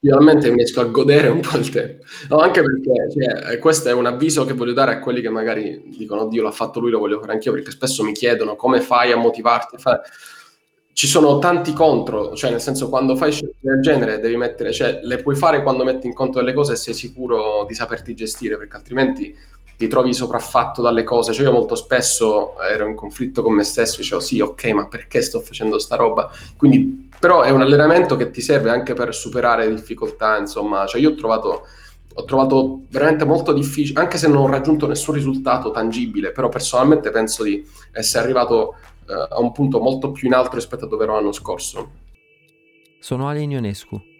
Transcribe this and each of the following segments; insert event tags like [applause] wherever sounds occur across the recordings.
finalmente riesco a godere un po' il tempo. No, anche perché cioè, eh, questo è un avviso che voglio dare a quelli che magari dicono, oddio, l'ha fatto lui, lo voglio fare anch'io, perché spesso mi chiedono come fai a motivarti fare ci sono tanti contro, cioè nel senso quando fai scelte del genere devi mettere, cioè le puoi fare quando metti in conto delle cose e sei sicuro di saperti gestire, perché altrimenti ti trovi sopraffatto dalle cose. Cioè io molto spesso ero in conflitto con me stesso, dicevo sì, ok, ma perché sto facendo sta roba? Quindi, però è un allenamento che ti serve anche per superare difficoltà, insomma, cioè io ho trovato ho trovato veramente molto difficile, anche se non ho raggiunto nessun risultato tangibile, però personalmente penso di essere arrivato eh, a un punto molto più in alto rispetto a dove ero l'anno scorso. Sono Ale Ionescu.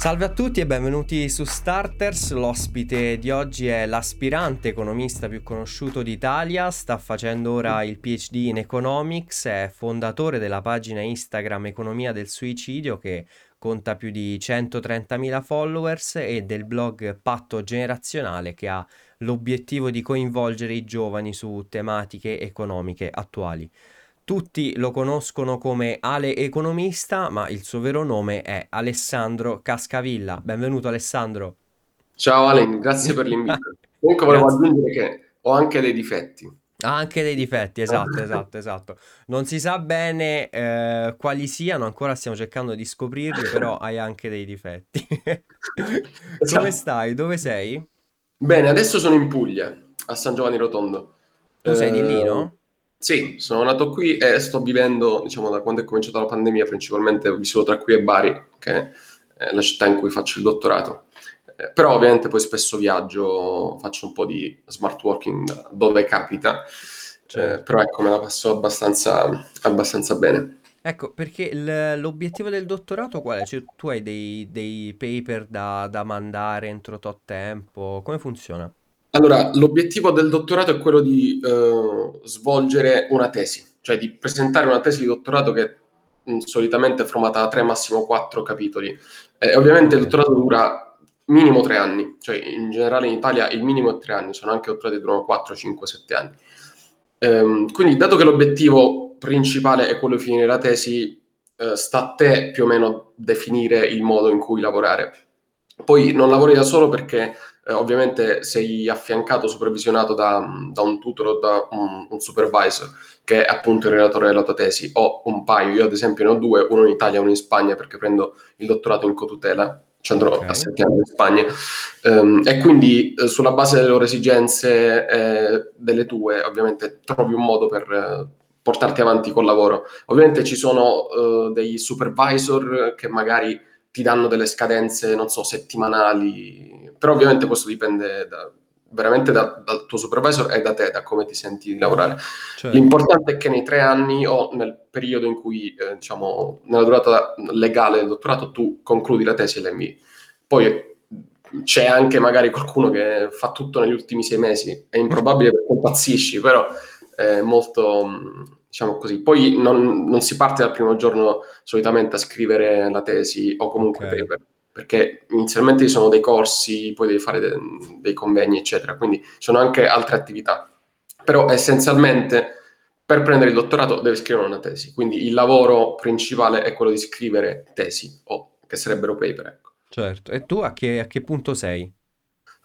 Salve a tutti e benvenuti su Starters. L'ospite di oggi è l'aspirante economista più conosciuto d'Italia, sta facendo ora il PhD in Economics, è fondatore della pagina Instagram Economia del Suicidio che conta più di 130.000 followers e del blog Patto Generazionale che ha l'obiettivo di coinvolgere i giovani su tematiche economiche attuali. Tutti lo conoscono come Ale Economista, ma il suo vero nome è Alessandro Cascavilla. Benvenuto Alessandro. Ciao Ale, grazie per l'invito. [laughs] Comunque volevo aggiungere che ho anche dei difetti. Ha anche dei difetti, esatto, [laughs] esatto, esatto. Non si sa bene eh, quali siano, ancora stiamo cercando di scoprirli, però [laughs] hai anche dei difetti. Come stai? Dove sei? Bene, adesso sono in Puglia, a San Giovanni Rotondo. Tu eh, sei di lì, no? Sì, sono nato qui e sto vivendo, diciamo, da quando è cominciata la pandemia, principalmente ho vissuto tra qui e Bari, che è la città in cui faccio il dottorato. Eh, però ovviamente poi spesso viaggio, faccio un po' di smart working dove capita, certo. eh, però ecco, me la passo abbastanza, abbastanza bene. Ecco, perché l- l'obiettivo del dottorato qual è? Cioè, tu hai dei, dei paper da, da mandare entro tot tempo, come funziona? Allora, l'obiettivo del dottorato è quello di eh, svolgere una tesi, cioè di presentare una tesi di dottorato che mh, solitamente è formata da tre, massimo quattro capitoli. Eh, ovviamente il dottorato dura minimo tre anni, cioè in generale in Italia il minimo è tre anni, sono anche dottorati che durano 4, 5, 7 anni. Ehm, quindi, dato che l'obiettivo principale è quello di finire la tesi, eh, sta a te più o meno definire il modo in cui lavorare. Poi non lavori da solo perché eh, ovviamente sei affiancato, supervisionato da, da un tutor o da un, un, supervisor che è appunto il relatore della tua tesi. Ho un paio, io ad esempio ne ho due, uno in Italia e uno in Spagna perché prendo il dottorato in cotutela, ci andrò okay. a sette anni in Spagna. Um, e quindi eh, sulla base delle loro esigenze eh, delle tue, ovviamente trovi un modo per... Eh, portarti avanti col lavoro. Ovviamente ci sono uh, dei supervisor che magari ti danno delle scadenze, non so, settimanali, però ovviamente questo dipende da, veramente da, dal tuo supervisor e da te, da come ti senti di lavorare. Certo. L'importante è che nei tre anni o nel periodo in cui, eh, diciamo, nella durata legale del dottorato, tu concludi la tesi e invii. Poi c'è anche magari qualcuno che fa tutto negli ultimi sei mesi, è improbabile perché impazzisci, però è molto diciamo così. Poi non, non, si parte dal primo giorno solitamente a scrivere la tesi o comunque okay. paper, perché inizialmente ci sono dei corsi, poi devi fare de- dei convegni, eccetera, quindi ci sono anche altre attività. Però essenzialmente per prendere il dottorato devi scrivere una tesi, quindi il lavoro principale è quello di scrivere tesi o che sarebbero paper. Ecco. Certo, e tu a che, a che punto sei?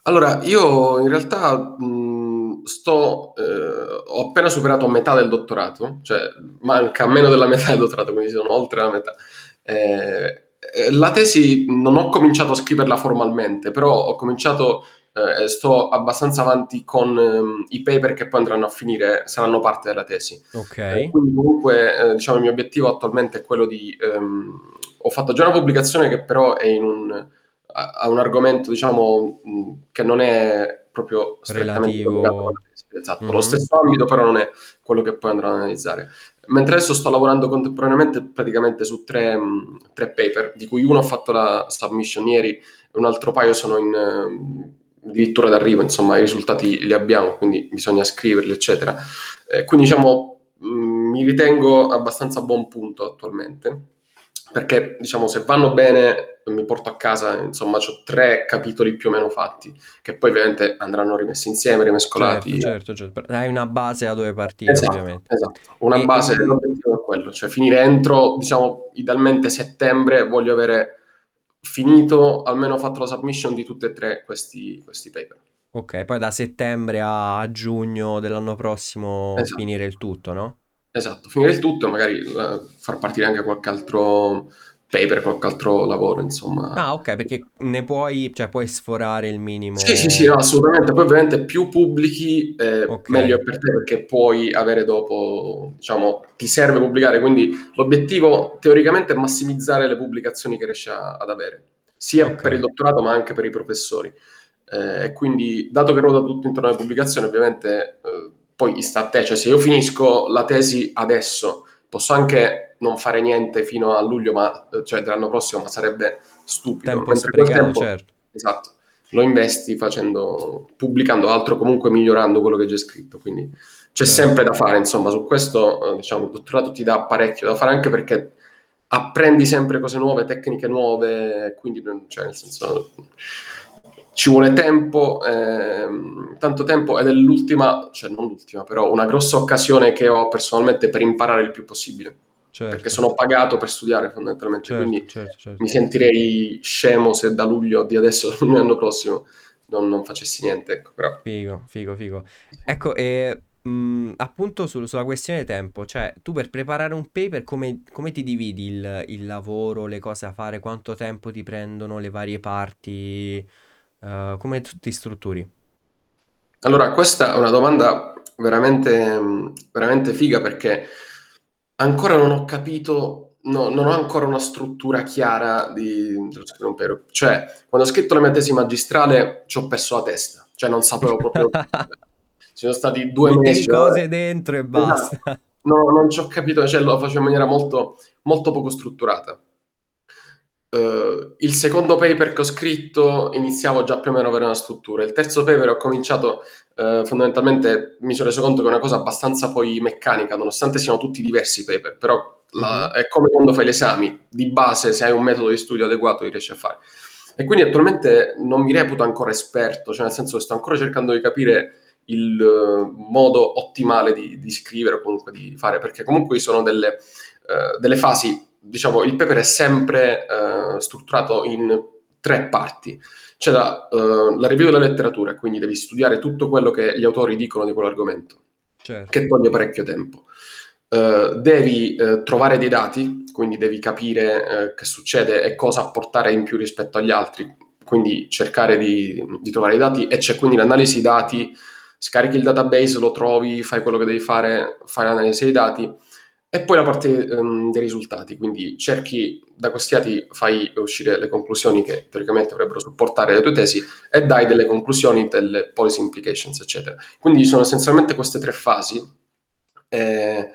Allora, io in realtà mh, sto, eh, ho appena superato metà del dottorato, cioè manca meno della metà del dottorato, quindi sono oltre la metà. Eh la tesi non ho cominciato a scriverla formalmente, però ho cominciato eh, sto abbastanza avanti con um, i paper che poi andranno a finire, saranno parte della tesi. Ok. Eh, quindi comunque, eh, diciamo, il mio obiettivo attualmente è quello di... Um, ho fatto già una pubblicazione che però è in un a, un argomento, diciamo, che non è proprio relativo. Esatto, mm-hmm. lo stesso ambito, però non è quello che poi andrò ad analizzare. Mentre adesso sto lavorando contemporaneamente praticamente su tre, tre paper, di cui uno ho fatto la submission ieri e un altro paio sono in uh, addirittura d'arrivo, insomma i risultati li abbiamo, quindi bisogna scriverli, eccetera. Eh, quindi diciamo, mh, mi ritengo abbastanza a buon punto attualmente. perché diciamo se vanno bene mi porto a casa, insomma, ho tre capitoli più o meno fatti, che poi ovviamente andranno rimessi insieme, rimescolati. Certo, certo, certo. Hai una base da dove partire, esatto, ovviamente. Esatto, una e, base, l'obiettivo è quello, cioè finire entro, diciamo, idealmente settembre, voglio avere finito, almeno fatto la submission di tutte e tre questi, questi paper. Ok, poi da settembre a giugno dell'anno prossimo esatto. finire il tutto, no? Esatto, finire il tutto e magari uh, far partire anche qualche altro paper, qualche altro lavoro, insomma. Ah, ok, perché ne puoi, cioè puoi sforare il minimo. Sì, sì, sì, no, assolutamente. Poi ovviamente più pubblichi, eh, okay. meglio è per te perché puoi avere dopo, diciamo, ti serve pubblicare. Quindi l'obiettivo teoricamente è massimizzare le pubblicazioni che riesci a, ad avere, sia okay. per il dottorato ma anche per i professori. Eh, quindi, dato che ruota tutto intorno alle pubblicazioni, ovviamente eh, poi sta a te, cioè se io finisco la tesi adesso, posso anche non fare niente fino a luglio ma, cioè dell'anno prossimo, ma sarebbe stupido. Tempo sprecato, tempo, certo. Esatto, lo investi facendo, pubblicando altro, comunque migliorando quello che c'è scritto, quindi c'è certo. sempre da fare, insomma, su questo, eh, diciamo, il dottorato ti dà parecchio da fare anche perché apprendi sempre cose nuove, tecniche nuove, quindi, cioè, nel senso ci vuole tempo, ehm, tanto tempo ed è l'ultima, cioè non l'ultima, però una grossa occasione che ho personalmente per imparare il più possibile. Certo. Perché sono pagato per studiare fondamentalmente, certo, quindi certo, certo. mi sentirei scemo se da luglio di adesso [laughs] all'anno prossimo non, non, facessi niente. Ecco, però. Figo, figo, figo. Ecco, e mh, appunto sul, sulla questione tempo, cioè tu per preparare un paper come, come ti dividi il, il lavoro, le cose da fare, quanto tempo ti prendono le varie parti? Uh, come ti strutturi? Allora, questa è una domanda veramente, veramente figa perché ancora non ho capito, no, non ho ancora una struttura chiara di, Cioè, quando ho scritto la mia tesi magistrale ci ho perso la testa, cioè non sapevo proprio... [laughs] ci sono stati due Metti mesi... cose dentro e basta. No, non ci ho capito, cioè lo facevo in maniera molto, molto poco strutturata. Uh, il secondo paper che ho scritto iniziavo già più o meno a avere una struttura. Il terzo paper ho cominciato uh, fondamentalmente, mi sono reso conto che è una cosa abbastanza poi meccanica, nonostante siano tutti diversi paper, però la, mhm. è come quando fai gli esami, di base se hai un metodo di studio adeguato li riesci a fare. E quindi attualmente non mi reputo ancora esperto, cioè nel senso che sto ancora cercando di capire il uh, modo ottimale di, di, scrivere o comunque di fare, perché comunque sono delle, delle fasi diciamo, il paper è sempre uh, strutturato in tre parti. C'è la, uh, la, review della letteratura, quindi devi studiare tutto quello che gli autori dicono di quell'argomento, certo. che toglie parecchio tempo. Uh, devi trovare dei dati, quindi devi capire che succede e cosa apportare in più rispetto agli altri, quindi cercare di, di trovare i dati e c'è quindi l'analisi dati, scarichi il database, lo trovi, fai quello che devi fare, fai l'analisi dei dati e poi la parte um, dei risultati, quindi cerchi da questi dati, fai uscire le conclusioni che teoricamente dovrebbero supportare le tue tesi e dai delle conclusioni, delle policy implications, eccetera. Quindi sono essenzialmente queste tre fasi. Eh,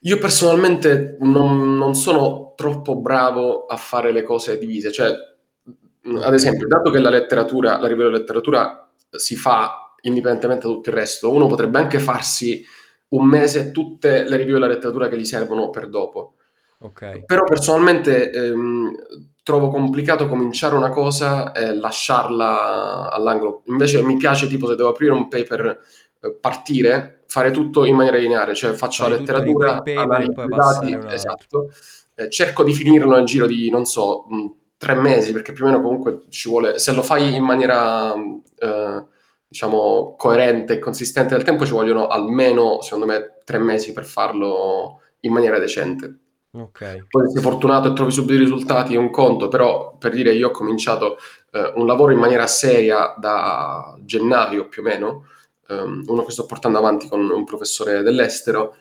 io personalmente non, non, sono troppo bravo a fare le cose divise, cioè, ad esempio, dato che la letteratura, la della letteratura si fa indipendentemente da tutto il resto, uno potrebbe anche farsi un mese tutte le review della letteratura che gli servono per dopo. Okay. Però personalmente ehm, trovo complicato cominciare una cosa e lasciarla all'angolo. Invece mi piace tipo se devo aprire un paper, eh, partire, fare tutto in maniera lineare, cioè faccio Fai la letteratura, analizzo i dati, esatto, eh, cerco di finirlo nel giro di, non so, mh, tre mesi, perché più o meno comunque ci vuole, se lo fai in maniera... Eh, diciamo, coerente e consistente nel tempo ci vogliono almeno, secondo me, tre mesi per farlo in maniera decente. Okay. Poi se sei fortunato e trovi subito i risultati è un conto, però per dire io ho cominciato eh, un lavoro in maniera seria da gennaio più o meno, um, uno che sto portando avanti con un professore dell'estero,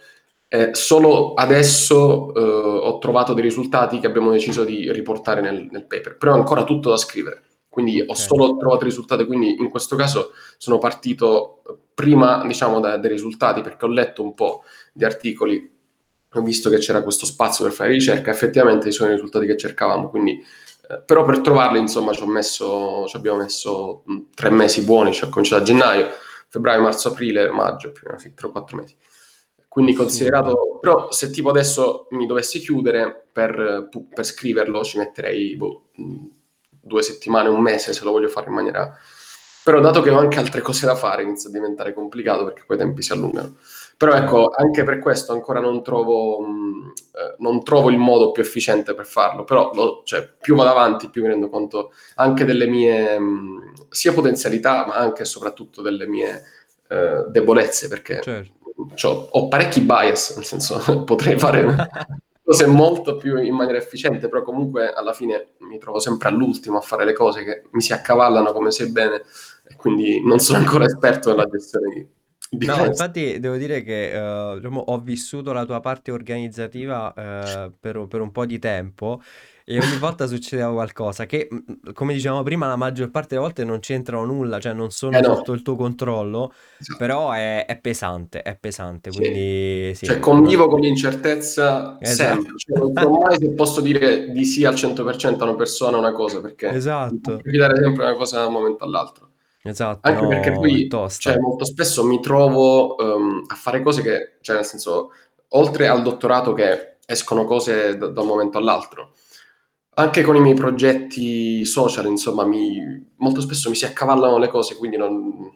eh, solo adesso eh, ho trovato dei risultati che abbiamo deciso di riportare nel, nel paper, però è ancora tutto da scrivere quindi okay. ho solo trovato risultati, quindi in questo caso sono partito prima, diciamo, da, dai risultati, perché ho letto un po' di articoli, ho visto che c'era questo spazio per fare ricerca, effettivamente sono i risultati che cercavamo, quindi, eh, però per trovarli, insomma, ci, ho messo, ci abbiamo messo tre mesi buoni, cioè ho cominciato a gennaio, febbraio, marzo, aprile, maggio, più o meno, tre o quattro mesi. Quindi considerato però se tipo adesso mi dovessi chiudere per, per scriverlo ci metterei boh, due settimane, un mese se lo voglio fare in maniera... Però dato che ho anche altre cose da fare inizia a diventare complicato perché poi i tempi si allungano. Però ecco, anche per questo ancora non trovo, mh, eh, non trovo il modo più efficiente per farlo, però lo, cioè, più vado avanti più mi rendo conto anche delle mie mh, sia potenzialità ma anche e soprattutto delle mie eh, debolezze perché certo. ho parecchi bias, nel senso [laughs] potrei fare [laughs] cose molto più in maniera efficiente, però comunque alla fine mi trovo sempre all'ultimo a fare le cose che mi si accavallano come sai bene e quindi non sono ancora esperto nella gestione di No, infatti devo dire che eh, diciamo, ho vissuto la tua parte organizzativa eh, per, per un po' di tempo e ogni volta succedeva qualcosa che, mm, come dicevamo prima, la maggior parte delle volte non c'entrano nulla, cioè non sono Eh no, sotto il tuo controllo, esatto. però è, è pesante, è pesante, Sì. quindi sì, Cioè convivo con l'incertezza Esatto. sempre, cioè non so mai se posso dire di sì al 100% a una persona o una cosa, perché Esatto, capitare sempre una cosa da un momento all'altro. esatto, Anche perché no, è poi, cioè, molto spesso mi trovo ehm, a fare cose che, cioè, nel senso, oltre al dottorato che escono cose da, da un momento all'altro, anche con i miei progetti social, insomma, mi- molto spesso mi si accavallano le cose, quindi non,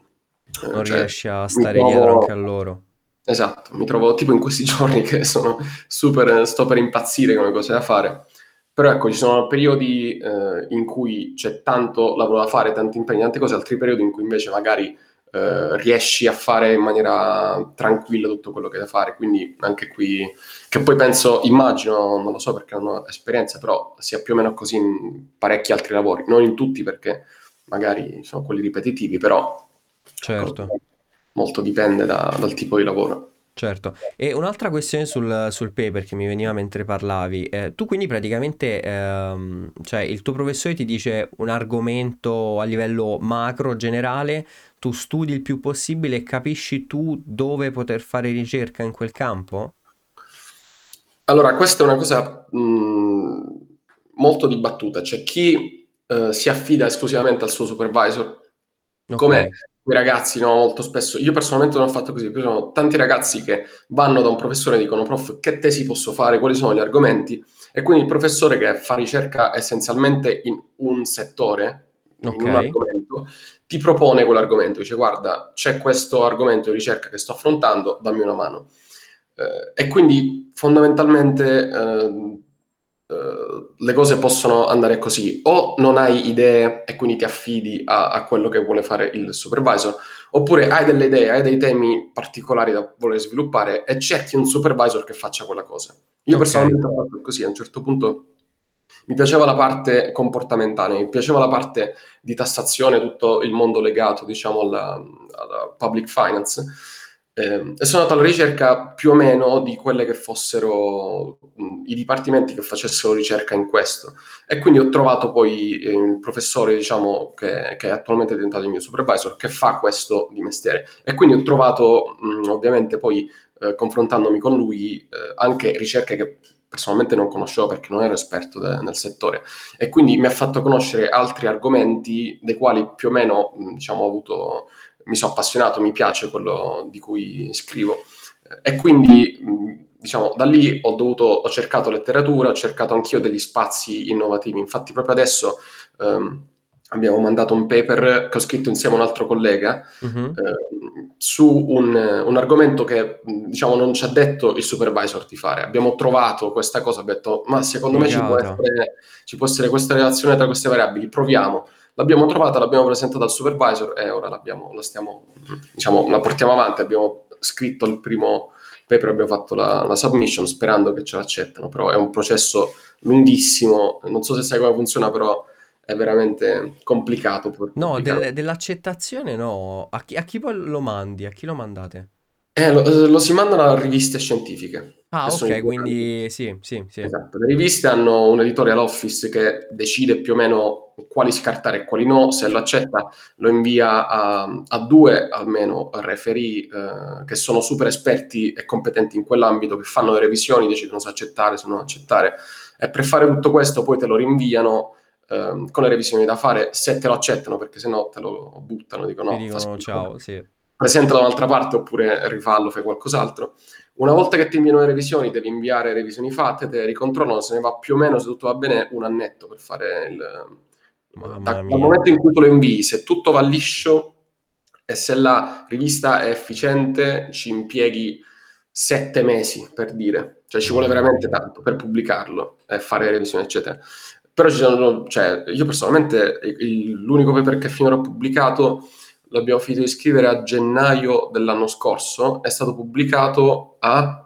eh, Non cioè, riesci a stare dietro trovo, anche a loro. esatto, mi trovo tipo in questi [laughs] giorni che sono super, sto per impazzire come cose da fare. Però ecco, ci sono periodi eh, in cui c'è tanto lavoro da fare, tanti impegni, tante cose, altri periodi in cui invece magari eh, riesci a fare in maniera tranquilla tutto quello che hai da fare. Quindi anche qui, che poi penso, immagino, non lo so perché non ho esperienza, però sia più o meno così in parecchi altri lavori, non in tutti perché magari sono quelli ripetitivi, però ecco, Certo. molto dipende da- dal tipo di lavoro. Certo, e un'altra questione sul, sul paper che mi veniva mentre parlavi, eh, tu quindi praticamente, ehm, cioè il tuo professore ti dice un argomento a livello macro, generale, tu studi il più possibile e capisci tu dove poter fare ricerca in quel campo? Allora, questa è una cosa mh, molto dibattuta. C'è chi eh, si affida esclusivamente al suo supervisor, come Quei ragazzi, no, molto spesso. Io personalmente non ho fatto così, ci sono tanti ragazzi che vanno da un professore e dicono, prof, che tesi posso fare, quali sono gli argomenti? E quindi il professore che fa ricerca essenzialmente in un settore, in un argomento, ti propone quell'argomento, dice, guarda, c'è questo argomento di ricerca che sto affrontando, dammi una mano. Eh, e quindi fondamentalmente eh, eh, le cose possono andare così, o non hai idee e quindi ti affidi a, a quello che vuole fare il supervisor, oppure hai delle idee, hai dei temi particolari da voler sviluppare e cerchi un supervisor che faccia quella cosa. Io ok, personalmente ho fatto così, a un certo punto mi piaceva la parte comportamentale, mi piaceva la parte di tassazione, tutto il mondo legato, diciamo, alla, alla public finance. Eh, e sono andato alla ricerca più o meno di quelle che fossero mh, i dipartimenti che facessero ricerca in questo. E quindi ho trovato poi eh, il professore, diciamo, che, che è attualmente diventato il mio supervisor, che fa questo di mestiere. E quindi ho trovato, mh, ovviamente, poi eh, confrontandomi con lui, eh, anche ricerche che personalmente non conoscevo perché non ero esperto de- nel settore e quindi mi ha fatto conoscere altri argomenti dei quali più o meno mh, diciamo ho avuto mi sono appassionato, mi piace quello di cui scrivo e quindi mh, diciamo da lì ho dovuto ho cercato letteratura, ho cercato anch'io degli spazi innovativi. Infatti proprio adesso ehm, abbiamo mandato un paper che ho scritto insieme a un altro collega mhm, ehm, su un, un argomento che mh, diciamo non ci ha detto il supervisor di fare. Abbiamo trovato questa cosa, abbiamo detto ma secondo me ci può figata, essere, ci può essere questa relazione tra queste variabili, proviamo. L'abbiamo trovata, l'abbiamo presentata al supervisor e ora l'abbiamo, la stiamo, diciamo, la portiamo avanti. Abbiamo scritto il primo paper, abbiamo fatto la, la submission sperando che ce l'accettano, però è un processo lunghissimo. Non so se sai come funziona, però è veramente complicato. No, del- dell'accettazione no, a chi, a chi poi lo mandi? A chi lo mandate? Eh, lo, lo si mandano a riviste scientifiche, Ah, ok, quindi sì, sì, sì, Esatto, le riviste hanno un editorial office che decide più o meno quali scartare e quali no, se lo accetta lo invia a, a due almeno referee eh, che sono super esperti e competenti in quell'ambito, che fanno le revisioni, decidono se accettare, se non accettare. E per fare tutto questo poi te lo rinviano ehm, con le revisioni da fare se te lo accettano perché se no te lo buttano, dicono ti no, fa dicono ciao, sì. Presenta da un'altra parte oppure rifallo, fai qualcos'altro. una volta che ti inviano le revisioni, devi inviare revisioni fatte, te le ricontrollano, se ne va più o meno, se tutto va bene, un annetto per fare il... Da, dal momento in cui tu lo invii, se tutto va liscio e se la rivista è efficiente, ci impieghi sette mesi per dire, cioè ci vuole veramente tanto per pubblicarlo e fare le revisioni, eccetera. Però ci sono, cioè, io personalmente, l'unico paper che finora ho pubblicato l'abbiamo finito di scrivere a gennaio dell'anno scorso, è stato pubblicato a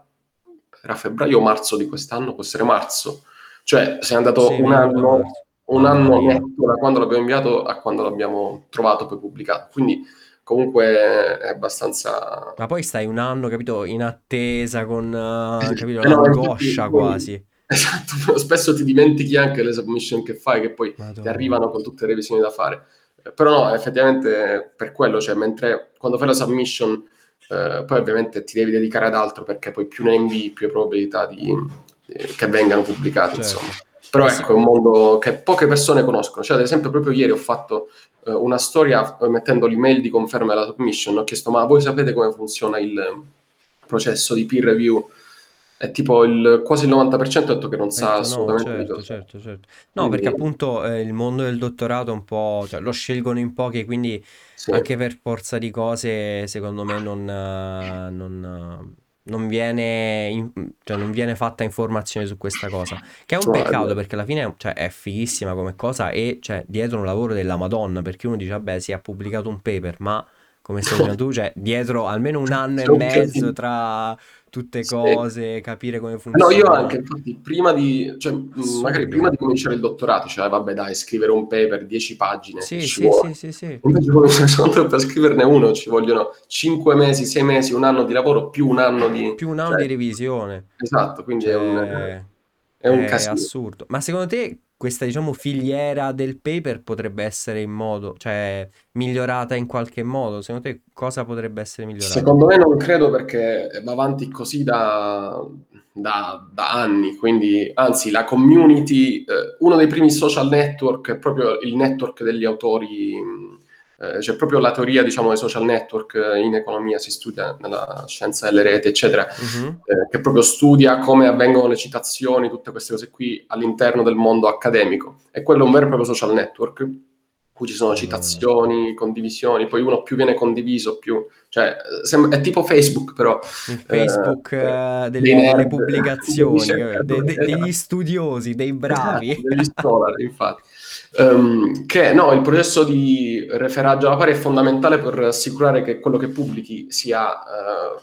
era febbraio o marzo di quest'anno, può essere marzo. Cioè, si è andato sì, un anno, un anno netto da quando l'abbiamo inviato a quando l'abbiamo trovato poi pubblicato. Quindi comunque è abbastanza... Ma poi stai un anno, capito, in attesa con, uh, capito, eh, l'angoscia quasi. [laughs] Esatto, spesso ti dimentichi anche le submission che fai, che poi Madonna. ti arrivano con tutte le revisioni da fare. Però no, effettivamente per quello, cioè, mentre quando fai la submission, eh, poi ovviamente ti devi dedicare ad altro, perché poi più ne invii, più probabilità di, di, che vengano pubblicate, certo. insomma. Però ecco, è un mondo che poche persone conoscono. Cioè, ad esempio, proprio ieri ho fatto eh, una storia eh, mettendo l'email di conferma della submission. Ho chiesto, ma voi sapete come funziona il processo di peer review è tipo il, quasi il 90% ha detto che non sa certo, assolutamente no, certo, certo, certo. No, quindi... perché appunto eh, il mondo del dottorato un po', cioè, lo scelgono in pochi, quindi sì. anche per forza di cose, secondo me non, non, non, viene, in, cioè, non viene fatta informazione su questa cosa. Che è un peccato perché alla fine cioè, è fighissima come cosa e cioè, dietro un lavoro della Madonna, perché uno dice, vabbè, si è pubblicato un paper, ma come stai [laughs] dicendo tu, cioè dietro almeno un anno e mezzo tra tutte cose, capire come funziona. No, io anche, infatti, prima di, cioè, magari prima di cominciare il dottorato, cioè, vabbè, dai, scrivere un paper, 10 pagine. Sì, sì, sì, sì, sì. Invece, per scriverne uno ci vogliono 5 mesi, 6 mesi, un anno di lavoro, più un anno di... Più un anno cioè, di revisione. Esatto, quindi cioè, è un... È un è casino. assurdo. Ma secondo te questa diciamo filiera del paper potrebbe essere in modo, cioè migliorata in qualche modo? Secondo te cosa potrebbe essere migliorata? Secondo me non credo perché va avanti così da, da, da anni, quindi anzi la community, eh, uno dei primi social network è proprio il network degli autori eh, c'è proprio la teoria, diciamo, dei social network eh, in economia, si studia nella scienza delle reti, eccetera, uh-huh. eh, che proprio studia come avvengono le citazioni, tutte queste cose qui all'interno del mondo accademico. E quello è un vero e proprio social network, cui ci sono citazioni, condivisioni, poi uno più viene condiviso, più... Cioè, è tipo Facebook, però... Il Facebook eh, delle, delle, pubblicazioni, [laughs] de, de, degli studiosi, dei bravi. Esatto, degli [laughs] scholar, infatti. Um, che no, il processo di referaggio alla pari è fondamentale per assicurare che quello che pubblichi sia uh,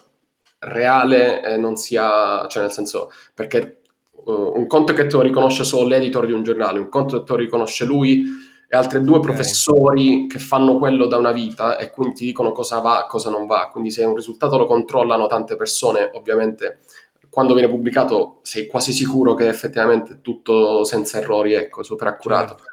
reale e non sia, cioè nel senso, perché uh, un conto è che te lo riconosce solo l'editor di un giornale, un conto che te lo riconosce lui e altri due okay. professori che fanno quello da una vita e quindi ti dicono cosa va, cosa non va. Quindi se un risultato lo controllano tante persone, ovviamente quando viene pubblicato sei quasi sicuro che effettivamente è tutto senza errori, ecco, super accurato. Certo.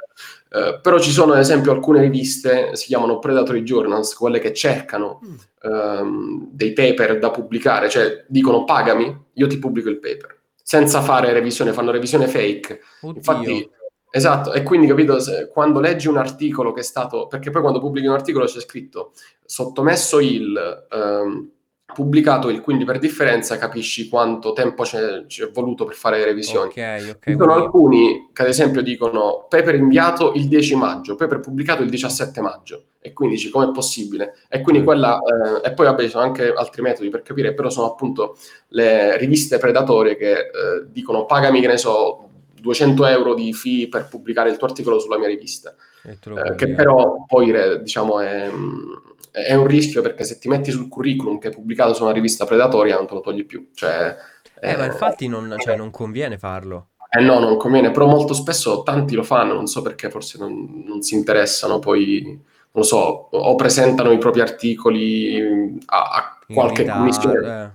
Uh, però ci sono ad esempio alcune riviste, si chiamano Predatory Journals, quelle che cercano mm. um, dei paper da pubblicare, cioè dicono pagami, io ti pubblico il paper, senza fare revisione, fanno revisione fake. Oddio. Infatti, esatto, e quindi capito, se, quando leggi un articolo che è stato, perché poi quando pubblichi un articolo c'è scritto sottomesso il... Um, pubblicato il quindi per differenza capisci quanto tempo c'è, c'è voluto per fare le revisioni. Okay, okay, Ci sono alcuni che ad esempio dicono paper inviato il 10 maggio, paper pubblicato il 17 maggio e quindi dici com'è possibile? E quindi quella, eh, e poi vabbè ci sono anche altri metodi per capire, però sono appunto le riviste predatorie che eh, dicono pagami che ne so 200 euro di fee per pubblicare il tuo articolo sulla mia rivista, eh, che però poi diciamo è è un rischio perché se ti metti sul curriculum che è pubblicato su una rivista predatoria non te lo togli più. Cioè, eh, eh, ma infatti non, cioè, non, conviene farlo. Eh no, non conviene, però molto spesso tanti lo fanno, non so perché forse non, non si interessano, poi non lo so, o presentano i propri articoli a, a qualche commissione.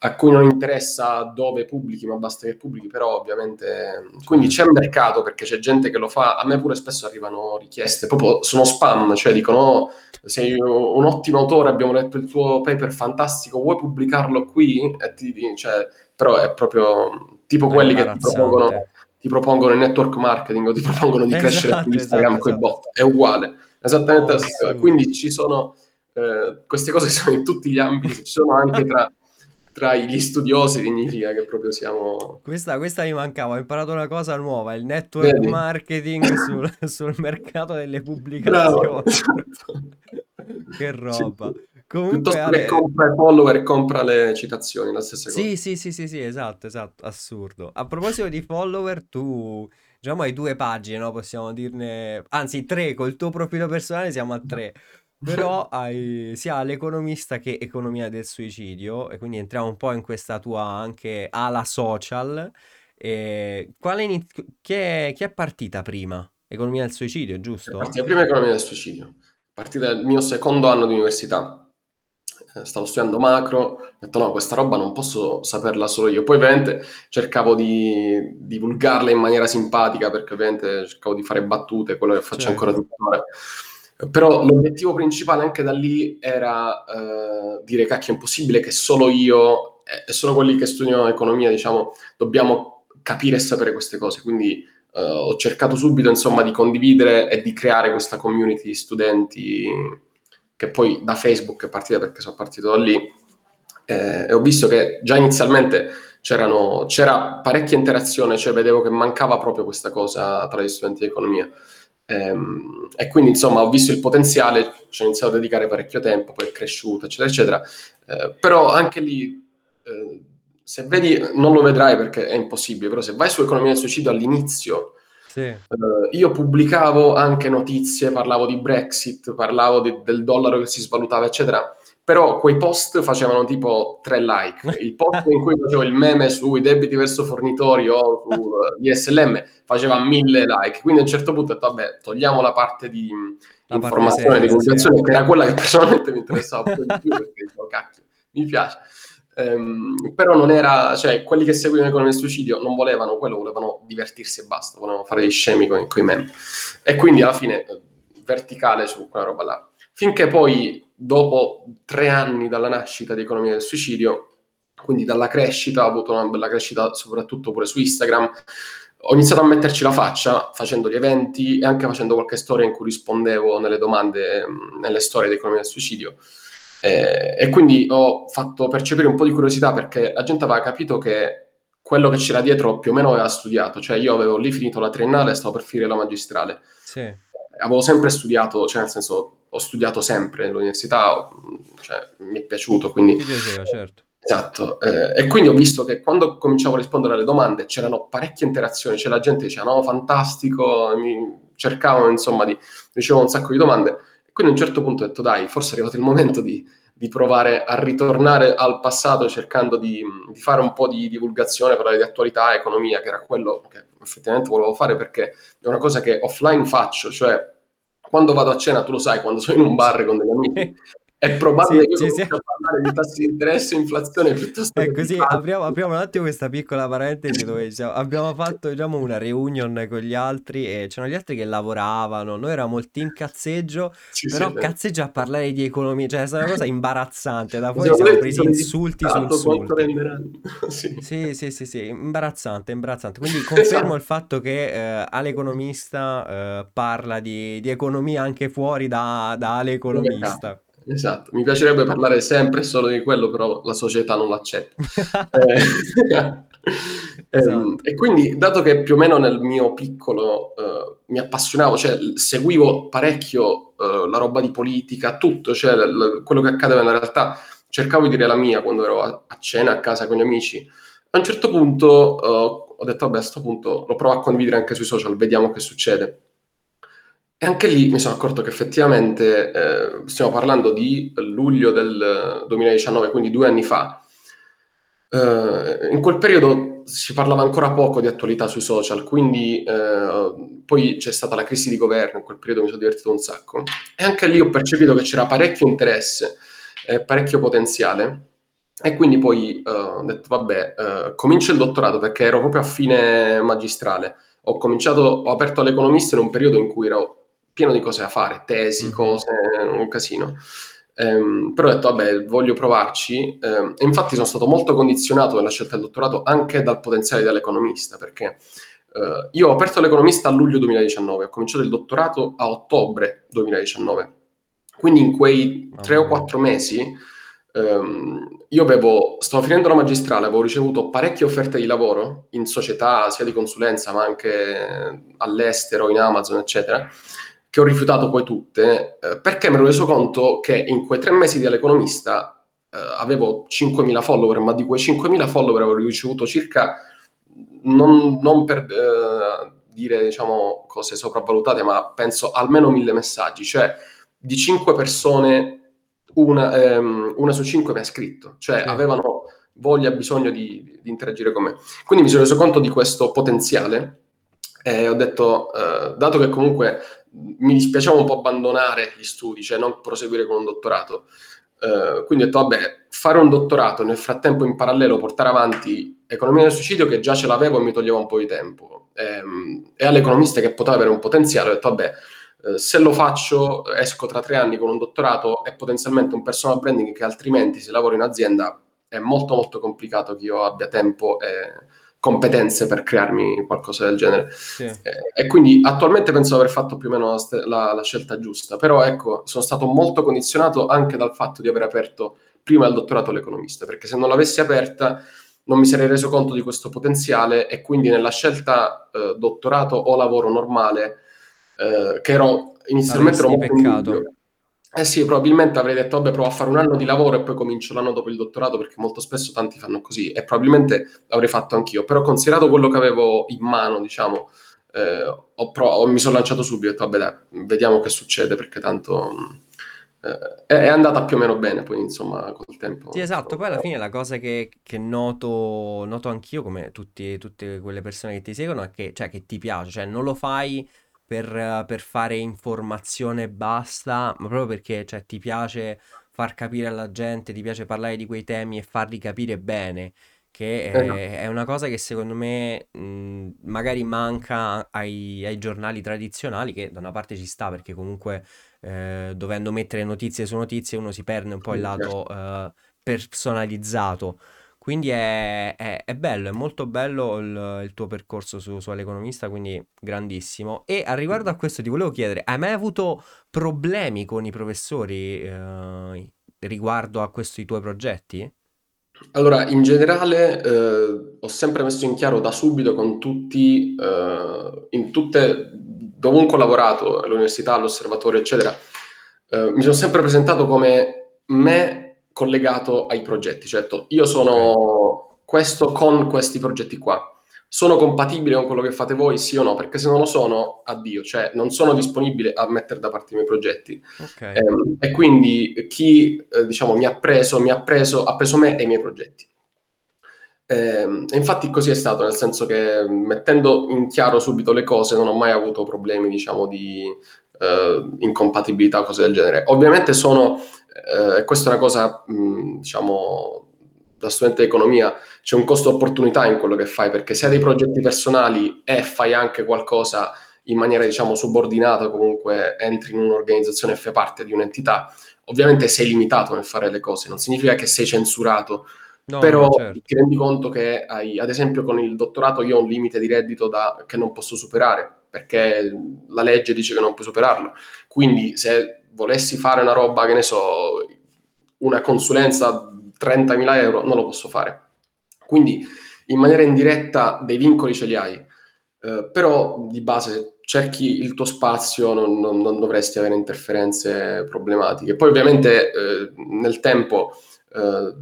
A cui non interessa dove pubblichi, ma basta che pubblichi, però ovviamente... Quindi c'è mercato perché c'è gente che lo fa, a me pure spesso arrivano richieste, proprio sono spam, cioè dicono oh, sei un ottimo autore, abbiamo letto il tuo paper fantastico, vuoi pubblicarlo qui? E ti, cioè, però è proprio tipo è quelli che ti propongono, ti propongono il network marketing o ti propongono di esatto, crescere su Instagram esatto, con i bot, è uguale, esattamente oh, Quindi ci sono... Eh, queste cose [laughs] sono in tutti gli ambiti, ci sono anche tra tra gli studiosi significa che proprio siamo... Questa, questa mi mancava, ho imparato una cosa nuova, il network Vedi? marketing [laughs] sul, sul, mercato delle pubblicazioni. Esatto. che roba. Sì. Comunque, Piuttosto Ale... che compra i follower e compra le citazioni, la stessa cosa. Sì, sì, sì, sì, sì, esatto, esatto, assurdo. A proposito di follower, tu diciamo hai due pagine, no? Possiamo dirne, anzi tre, col tuo profilo personale siamo a tre. Però [laughs] hai sia l'economista che economia del suicidio, e quindi entriamo un po' in questa tua anche ala social. E quale iniz- chi, è, chi è partita prima? Economia del suicidio, giusto? Partita prima economia del suicidio, partita dal mio secondo anno di università. Eh, stavo studiando macro, ho detto no, questa roba non posso saperla solo io. Poi ovviamente cercavo di divulgarla in maniera simpatica perché ovviamente cercavo di fare battute, quello che faccio certo. ancora tuttora. Però l'obiettivo principale anche da lì era uh, dire cacchio è impossibile che solo io e solo quelli che studiano economia, diciamo, dobbiamo capire e sapere queste cose. Quindi uh, ho cercato subito, insomma, di condividere e di creare questa community di studenti che poi da Facebook è partita perché sono partito da lì, eh, e ho visto che già inizialmente c'era parecchia interazione, cioè vedevo che mancava proprio questa cosa tra gli studenti di economia. Ehm, e quindi insomma ho visto il potenziale, ci ho iniziato a dedicare parecchio tempo, poi è cresciuto, eccetera, eccetera. Eh, però anche lì, eh, se vedi, non lo vedrai perché è impossibile, però se vai su economia del suicidio all'inizio, sì. Uh, io pubblicavo anche notizie, parlavo di Brexit, parlavo di, del dollaro che si svalutava, eccetera. Però quei post facevano tipo tre like. [laughs] Il post in cui facevo il meme sui debiti verso fornitori o su uh, ISLM faceva mille like. Quindi a un certo punto ho detto, vabbè, togliamo la parte di la informazione, di comunicazione, che era quella che personalmente mi interessava più di più, perché dicevo, cacchio, mi piace. Um, però non era, cioè, quelli che seguivano con il suicidio non volevano quello, volevano divertirsi e basta, volevano fare gli scemi con, con i meme. E quindi alla fine eh, verticale su quella roba là. Finché poi, dopo tre anni dalla nascita di Economia del Suicidio, quindi dalla crescita, ho avuto una bella crescita soprattutto pure su Instagram, ho iniziato a metterci la faccia facendo gli eventi e anche facendo qualche storia in cui rispondevo nelle domande, nelle storie di Economia del Suicidio. Eh, e quindi ho fatto percepire un po' di curiosità perché la gente aveva capito che quello che c'era dietro più o meno aveva studiato, cioè io avevo lì finito la triennale e stavo per finire la magistrale. Sì. Avevo sempre studiato, cioè nel senso ho studiato sempre all'università, cioè, mi è piaciuto, quindi... Piaceva, certo. Esatto, eh, e quindi ho visto che quando cominciavo a rispondere alle domande c'erano parecchie interazioni, cioè la gente diceva no, fantastico, mi cercavano insomma di, ricevevo un sacco di domande quindi a un certo punto ho detto, dai, forse è arrivato il momento di, di provare a ritornare al passato cercando di, di, fare un po' di divulgazione, parlare di attualità, economia, che era quello che effettivamente volevo fare perché è una cosa che offline faccio, cioè quando vado a cena, tu lo sai, quando sono in un bar con degli amici è probabile sì, che sì, sì. parlare di tassi di interesse e inflazione piuttosto che così apriamo, apriamo, un attimo questa piccola parentesi dove diciamo, abbiamo fatto diciamo, una reunion con gli altri e c'erano gli altri che lavoravano noi eravamo il team cazzeggio sì, però cazzeggio a parlare di economia cioè è una cosa imbarazzante da fuori siamo presi insulti su insulti [laughs] sì. sì sì sì sì imbarazzante imbarazzante. Quindi [laughs] confermo esatto. il fatto che eh, all'economista eh, parla di, di, economia anche fuori da, da all'economista Esatto, mi piacerebbe parlare sempre solo di quello, però la società non l'accetta. [laughs] eh, esatto. e quindi, dato che più o meno nel mio piccolo uh, mi appassionavo, cioè seguivo parecchio uh, la roba di politica, tutto, cioè l- quello che accadeva nella realtà, cercavo di dire la mia quando ero a, a cena a casa con gli amici. A un certo punto uh, ho detto, vabbè, a questo punto lo provo a condividere anche sui social, vediamo che succede. E anche lì mi sono accorto che effettivamente eh, stiamo parlando di luglio del 2019, quindi due anni fa. Eh, in quel periodo si parlava ancora poco di attualità sui social, quindi eh, poi c'è stata la crisi di governo, in quel periodo mi sono divertito un sacco. E anche lì ho percepito che c'era parecchio interesse, parecchio potenziale. E quindi poi eh, ho detto, vabbè, eh, comincio il dottorato perché ero proprio a fine magistrale. Ho cominciato, ho aperto all'economista in un periodo in cui ero pieno di cose da fare, tesi, mm. cose, un casino. Um, però ho detto, vabbè, voglio provarci. Um, e infatti sono stato molto condizionato nella scelta del dottorato anche dal potenziale dell'economista, perché uh, io ho aperto l'economista a luglio 2019, ho cominciato il dottorato a ottobre 2019. Quindi in quei tre o quattro mesi ehm, io avevo, stavo finendo la magistrale, avevo ricevuto parecchie offerte di lavoro in società, sia di consulenza, ma anche all'estero, in Amazon, eccetera, che ho rifiutato poi tutte, eh, perché mi ero reso conto che in quei tre mesi dell'economista eh, avevo 5.000 follower, ma di quei 5.000 follower avevo ricevuto circa, non, non per eh, dire diciamo, cose sopravvalutate, ma penso almeno 1.000 messaggi, cioè di 5 persone una, ehm, una su 5 mi ha scritto, cioè sì. avevano voglia, bisogno di, di, interagire con me. Quindi mi sono reso conto di questo potenziale e ho detto, eh, dato che comunque mi dispiaceva un po' abbandonare gli studi, cioè non proseguire con un dottorato, Uh, quindi ho detto, vabbè, fare un dottorato nel frattempo in parallelo, portare avanti economia del suicidio, che già ce l'avevo e mi toglieva un po' di tempo, e, ehm, e all'economista che poteva avere un potenziale, ho detto, vabbè, uh, se lo faccio, esco tra tre anni con un dottorato e potenzialmente un personal branding che altrimenti se lavoro in azienda è molto molto complicato che io abbia tempo e competenze per crearmi qualcosa del genere. Sì. Eh, e quindi attualmente penso di aver fatto più o meno la, la, la, scelta giusta, però ecco, sono stato molto condizionato anche dal fatto di aver aperto prima il dottorato all'economista, perché se non l'avessi aperta non mi sarei reso conto di questo potenziale e quindi nella scelta eh, dottorato o lavoro normale, eh, che ero inizialmente ero molto peccato. Eh sì, probabilmente avrei detto, vabbè, provo a fare un anno di lavoro e poi comincio l'anno dopo il dottorato, perché molto spesso tanti fanno così, e probabilmente l'avrei fatto anch'io. Però considerato quello che avevo in mano, diciamo, eh, ho pro- mi sono lanciato subito e ho detto, vabbè, dai, vediamo che succede, perché tanto... Eh, è andata più o meno bene poi insomma col tempo sì esatto poi alla fine la cosa che, che noto, noto anch'io come tutti, tutte quelle persone che ti seguono è che, cioè, che ti piace cioè non lo fai per, per fare informazione e basta, ma proprio perché cioè, ti piace far capire alla gente, ti piace parlare di quei temi e farli capire bene, che è, esatto. è una cosa che secondo me mh, magari manca ai, ai, giornali tradizionali, che da una parte ci sta perché comunque eh, dovendo mettere notizie su notizie uno si perde un po' il lato eh, personalizzato. Quindi è, è, è bello, è molto bello il, il tuo percorso su, su all'economista, quindi grandissimo. E a riguardo a questo ti volevo chiedere, hai mai avuto problemi con i professori eh, riguardo a questi tuoi progetti? Allora, in generale eh, ho sempre messo in chiaro da subito con tutti, eh, in tutte, dovunque ho lavorato, all'università, all'osservatorio, eccetera, eh, mi sono sempre presentato come me collegato ai progetti. Certo, io sono questo con questi progetti qua. Sono compatibile con quello che fate voi, sì o no? Perché se non lo sono, addio, cioè non sono disponibile a mettere da parte i miei progetti. Okay. Eh, e quindi chi, eh, diciamo, mi ha preso, mi ha preso, ha preso me e i miei progetti. Eh, e infatti così è stato, nel senso che mettendo in chiaro subito le cose non ho mai avuto problemi, diciamo, di eh, incompatibilità o cose del genere. Ovviamente sono eh, questa è una cosa, mh, diciamo, da studente di economia, c'è un costo opportunità in quello che fai, perché se hai dei progetti personali e fai anche qualcosa in maniera, diciamo, subordinata, comunque entri in un'organizzazione e fai parte di un'entità, ovviamente sei limitato nel fare le cose, non significa che sei censurato, no, però certo. ti rendi conto che hai, ad esempio con il dottorato io ho un limite di reddito da, che non posso superare, perché la legge dice che non puoi superarlo. Quindi se volessi fare una roba, che ne so, una consulenza 30.000 euro, non lo posso fare. Quindi in maniera indiretta dei vincoli ce li hai, eh, però di base cerchi il tuo spazio, non, non, non dovresti avere interferenze problematiche. Poi ovviamente eh, nel tempo eh,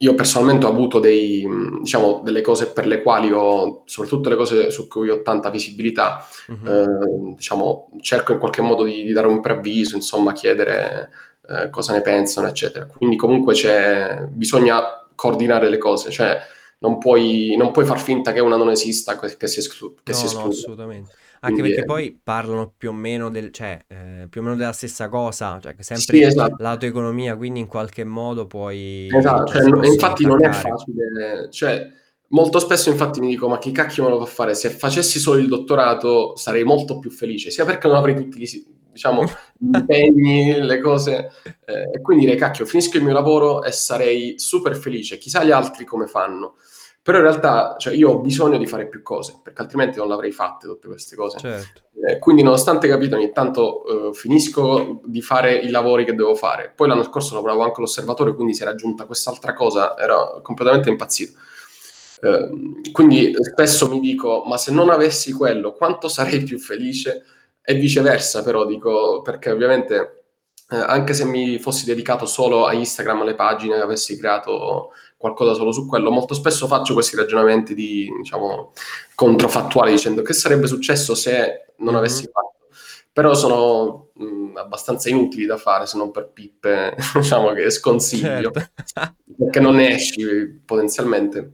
io personalmente ho avuto dei, diciamo, delle cose per le quali ho, soprattutto le cose su cui ho tanta visibilità, uh-huh. eh, diciamo, cerco in qualche modo di, di dare un preavviso, insomma, chiedere eh, cosa ne pensano, eccetera. Quindi comunque c'è, bisogna coordinare le cose, cioè non puoi, non puoi far finta che una non esista, che si, esclu- che no, si esclude. No, assolutamente. Anche Quindi, perché poi parlano più o meno del, cioè, eh, più o meno della stessa cosa, cioè che sempre sì, esatto. la tua economia, quindi in qualche modo puoi... Esatto, cioè, infatti attaccare. non è facile, cioè molto spesso infatti mi dico ma chi cacchio me lo fa fare? Se facessi solo il dottorato sarei molto più felice, sia perché non avrei tutti gli, diciamo, [laughs] gli impegni, le cose, eh, e quindi direi cacchio, finisco il mio lavoro e sarei super felice, chissà gli altri come fanno. Però in realtà cioè, io ho bisogno di fare più cose, perché altrimenti non l'avrei fatte tutte queste cose. Certo. Eh, quindi, nonostante capito, ogni tanto eh, finisco di fare i lavori che devo fare. Poi l'anno scorso lavoravo anche all'osservatorio, quindi si era aggiunta quest'altra cosa, ero completamente impazzito. Eh, quindi spesso mi dico, ma se non avessi quello, quanto [laughs] sarei più felice? E viceversa, però dico, perché ovviamente eh, anche se mi fossi dedicato solo a Instagram, alle pagine, avessi creato qualcosa solo su quello, molto spesso faccio questi ragionamenti di, diciamo, controfattuali dicendo che sarebbe successo se non mm-hmm. avessi fatto. Però sono mh, abbastanza inutili da fare, se non per pippe, [laughs] diciamo che sconsiglio, certo. [laughs] perché non ne esci potenzialmente.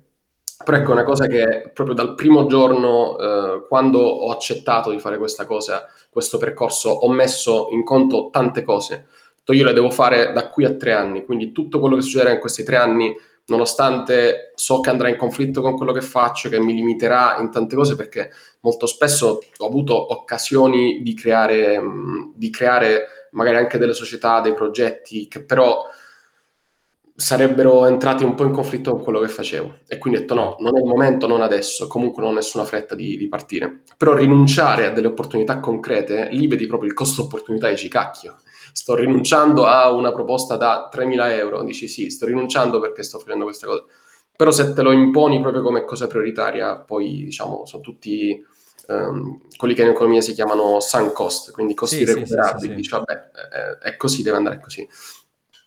Però ecco, una cosa che proprio dal primo giorno, eh, quando ho accettato di fare questa cosa, questo percorso, ho messo in conto tante cose. Io le devo fare da qui a tre anni, quindi tutto quello che succederà in questi tre anni nonostante so che andrà in conflitto con quello che faccio, che mi limiterà in tante cose, perché molto spesso ho avuto occasioni di creare, di creare magari anche delle società, dei progetti che però sarebbero entrati un po' in conflitto con quello che facevo. E quindi ho detto no, non è il momento, non adesso, comunque non ho nessuna fretta di, di partire. Però rinunciare a delle opportunità concrete, lì vedi proprio il costo opportunità e ci cacchio sto rinunciando a una proposta da 3.000 euro, dici sì, sto rinunciando perché sto facendo questa cosa. Però se te lo imponi proprio come cosa prioritaria, poi diciamo sono tutti um, quelli che in economia si chiamano sunk cost, quindi costi sì, recuperabili. Sì, sì, dici vabbè, è, è, così, deve andare così.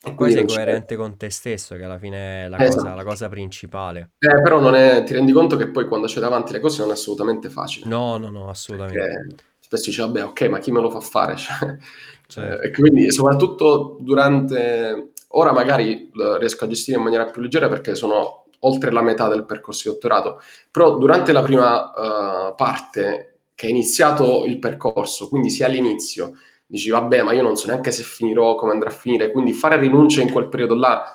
E poi sei coerente c'è... con te stesso, che alla fine è la, esatto. cosa, la cosa, principale. Eh, però non è, ti rendi conto che poi quando c'è davanti le cose non è assolutamente facile. No, no, no, assolutamente. Perché spesso dici, vabbè, ok, ma chi me lo fa fare? [laughs] Cioè, certo. e quindi, soprattutto durante... Ora magari riesco a gestire in maniera più leggera perché sono oltre la metà del percorso di dottorato, però durante la prima uh, parte che è iniziato il percorso, quindi sia all'inizio, dici vabbè ma io non so neanche se finirò, come andrà a finire, quindi fare rinunce in quel periodo là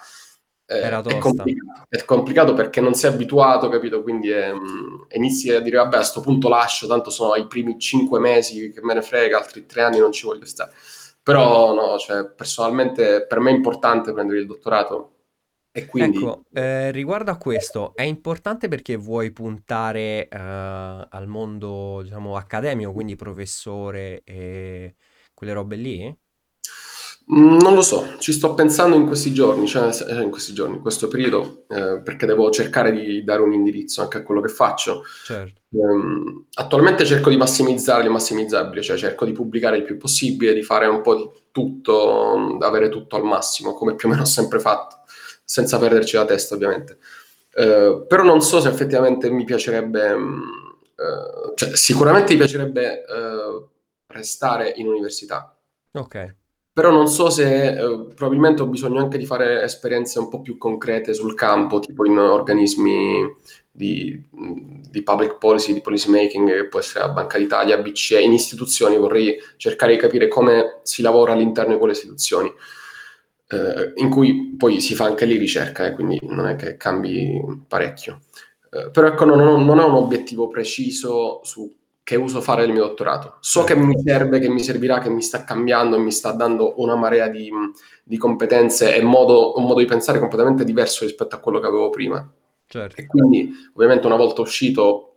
eh, è, complicato, è, complicato, perché non sei abituato, capito? Quindi è, mm, inizi a dire vabbè a questo punto lascio, tanto sono i primi cinque mesi che me ne frega, altri tre anni non ci voglio stare. Però no, cioè, personalmente per me è importante prendere il dottorato e quindi... Ecco, eh, riguardo a questo, è importante perché vuoi puntare eh, al mondo, diciamo, accademico, quindi professore e quelle robe lì? Mm, non lo so, ci sto pensando in questi giorni, cioè eh, in questi giorni, in questo periodo, eh, perché devo cercare di dare un indirizzo anche a quello che faccio. Certo. Um, attualmente cerco di massimizzare il massimizzabile, cioè cerco di pubblicare il più possibile, di fare un po' di tutto, da avere tutto al massimo, come più o meno ho sempre fatto, senza perderci la testa ovviamente. Uh, però non so se effettivamente mi piacerebbe, uh, cioè sicuramente mi piacerebbe uh, restare in università. Ok però non so se eh, probabilmente ho bisogno anche di fare esperienze un po' più concrete sul campo, tipo in organismi di, di public policy, di policy making, che può essere la Banca d'Italia, BCE, in istituzioni vorrei cercare di capire come si lavora all'interno di quelle istituzioni, eh, in cui poi si fa anche lì ricerca, eh, quindi non è che cambi parecchio. Eh, però ecco, non non ho un obiettivo preciso su che uso fare nel mio dottorato. So che mi serve, che mi servirà, che mi sta cambiando mi sta dando una marea di, di competenze e modo, un modo di pensare completamente diverso rispetto a quello che avevo prima. Certo. E quindi, ovviamente, una volta uscito,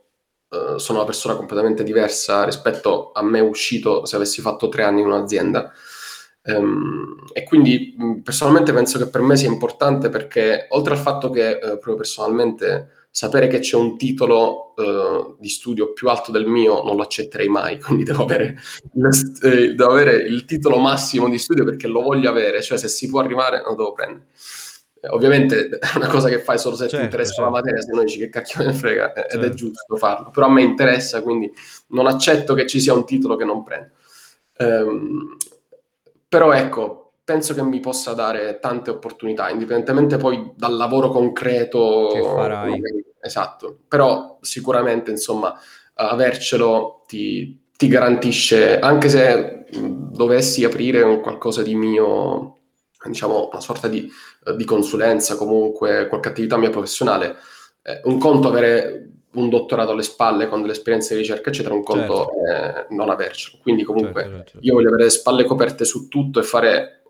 uh, sono una persona completamente diversa rispetto a me uscito se avessi fatto tre anni in un'azienda. Um, e quindi personalmente penso che per me sia importante perché oltre al fatto che uh, proprio personalmente sapere che c'è un titolo uh, di studio più alto del mio non lo accetterei mai, [laughs] quindi devo avere, il, eh, devo avere, il, titolo massimo di studio perché lo voglio avere, cioè se si può arrivare lo devo prendere. Eh, ovviamente [laughs] è una cosa che fai solo se certo, ti interessa certo. la materia, se no dici che cacchio me ne frega, ed certo. è giusto farlo, però a me interessa, quindi non accetto che ci sia un titolo che non prendo. Um, però ecco, penso che mi possa dare tante opportunità, indipendentemente poi dal lavoro concreto che farai. Esatto, però sicuramente insomma avercelo ti, ti garantisce, anche se dovessi aprire un qualcosa di mio, diciamo una sorta di, di consulenza, comunque qualche attività mia professionale, eh, un conto avere un dottorato alle spalle con delle esperienze di ricerca, eccetera, un conto certo. non avercelo. Quindi comunque certo, certo. io voglio avere le spalle coperte su tutto e fare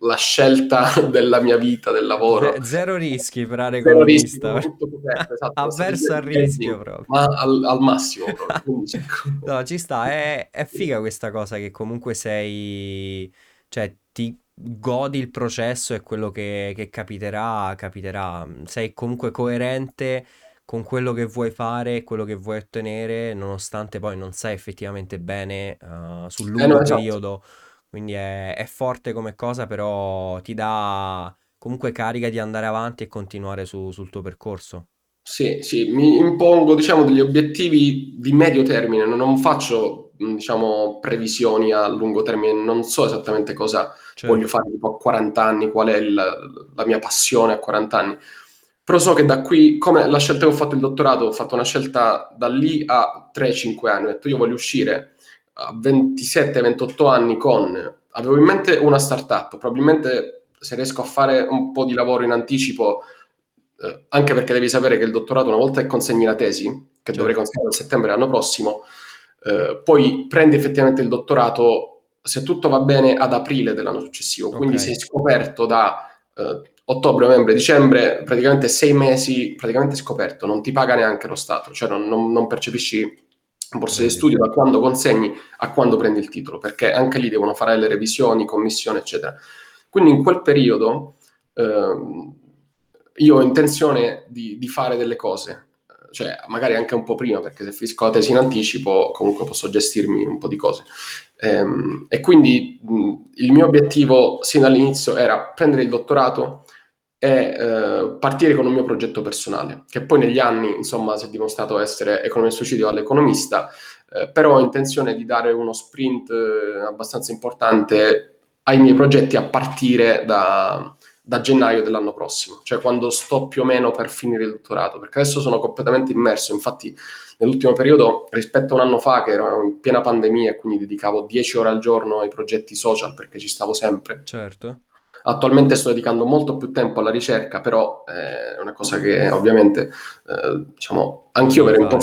la scelta [laughs] della mia vita, del lavoro. Z- zero rischi per area economista. esatto, [laughs] Avverso al rischio proprio. Ma al, al massimo proprio. [laughs] no, ci sta, è, è figa questa cosa che comunque sei... Cioè, ti godi il processo e quello che, che capiterà, capiterà. Sei comunque coerente con quello che vuoi fare, quello che vuoi ottenere, nonostante poi non sai effettivamente bene uh, sul lungo eh no, esatto. periodo. Quindi è, è, forte come cosa, però ti dà comunque carica di andare avanti e continuare su, sul tuo percorso. Sì, sì, mi impongo diciamo, degli obiettivi di medio termine, non faccio diciamo, previsioni a lungo termine, non so esattamente cosa certo. voglio fare tipo a 40 anni, qual è il, la mia passione a 40 anni però so che da qui, come la scelta che ho fatto il dottorato, ho fatto una scelta da lì a 3-5 anni, ho detto io voglio uscire a 27-28 anni con, avevo in mente una startup, probabilmente se riesco a fare un po' di lavoro in anticipo, eh, anche perché devi sapere che il dottorato una volta che consegni la tesi, che certo. dovrei consegnare a settembre l'anno prossimo, eh, poi prendi effettivamente il dottorato, se tutto va bene, ad aprile dell'anno successivo, okay. quindi sei scoperto da... Eh, ottobre, novembre, dicembre, praticamente sei mesi, praticamente scoperto, non ti paga neanche lo Stato, cioè non, non, non percepisci borse di studio da quando consegni a quando prendi il titolo, perché anche lì devono fare le revisioni, commissione, eccetera. Quindi in quel periodo eh, io ho intenzione di, di, fare delle cose, cioè magari anche un po' prima, perché se finisco la tesi in anticipo comunque posso gestirmi un po' di cose. Ehm, e quindi mh, il mio obiettivo sin dall'inizio era prendere il dottorato, e eh, partire con un mio progetto personale, che poi negli anni, insomma, si è dimostrato essere economista suicidio all'economista, eh, però ho intenzione di dare uno sprint eh, abbastanza importante ai miei progetti a partire da, da, gennaio dell'anno prossimo, cioè quando sto più o meno per finire il dottorato, perché adesso sono completamente immerso, infatti nell'ultimo periodo rispetto a un anno fa che ero in piena pandemia e quindi dedicavo 10 ore al giorno ai progetti social perché ci stavo sempre. Certo Attualmente sto dedicando molto più tempo alla ricerca, però eh, è una cosa che ovviamente, eh, diciamo, anch'io verrei un po'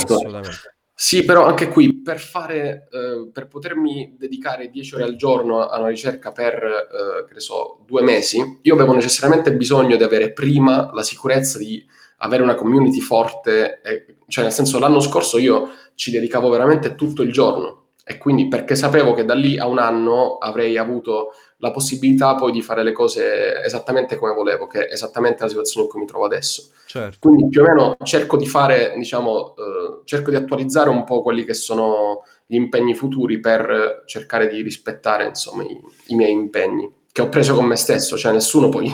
Sì, però anche qui per fare, eh, per potermi dedicare 10 ore al giorno a una ricerca per, eh, che ne so, due mesi, io avevo necessariamente bisogno di avere prima la sicurezza di avere una community forte, e, cioè nel senso l'anno scorso io ci dedicavo veramente tutto il giorno e quindi perché sapevo che da lì a un anno avrei avuto la possibilità poi di fare le cose esattamente come volevo, che è esattamente la situazione in cui mi trovo adesso. Certo. Quindi più o meno cerco di fare, diciamo, eh, cerco di attualizzare un po' quelli che sono gli impegni futuri per cercare di rispettare, insomma, i, i miei impegni che ho preso con me stesso, cioè nessuno poi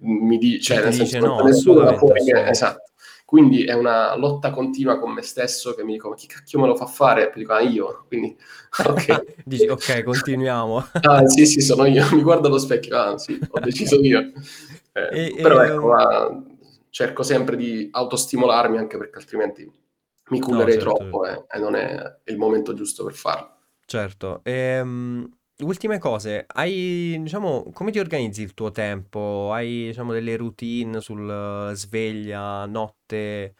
mi dice, cioè, nel dice senso, no, nessuno da fuori che, esatto. Quindi è una lotta continua con me stesso che mi dico, ma chi cacchio me lo fa fare? E dico, ah, io. Quindi, [laughs] ok. [laughs] Dici, ok, continuiamo. [laughs] ah, sì, sì, sono io. Mi guardo allo specchio, ah, sì, ho deciso io. Eh, e, però e, ecco, um... cerco sempre di autostimolarmi anche perché altrimenti mi cullerei no, certo. troppo eh, e non è il momento giusto per farlo. Certo. Ehm, Ultime cose, hai, diciamo, come ti organizzi il tuo tempo? Hai, diciamo, delle routine sul sveglia, notte?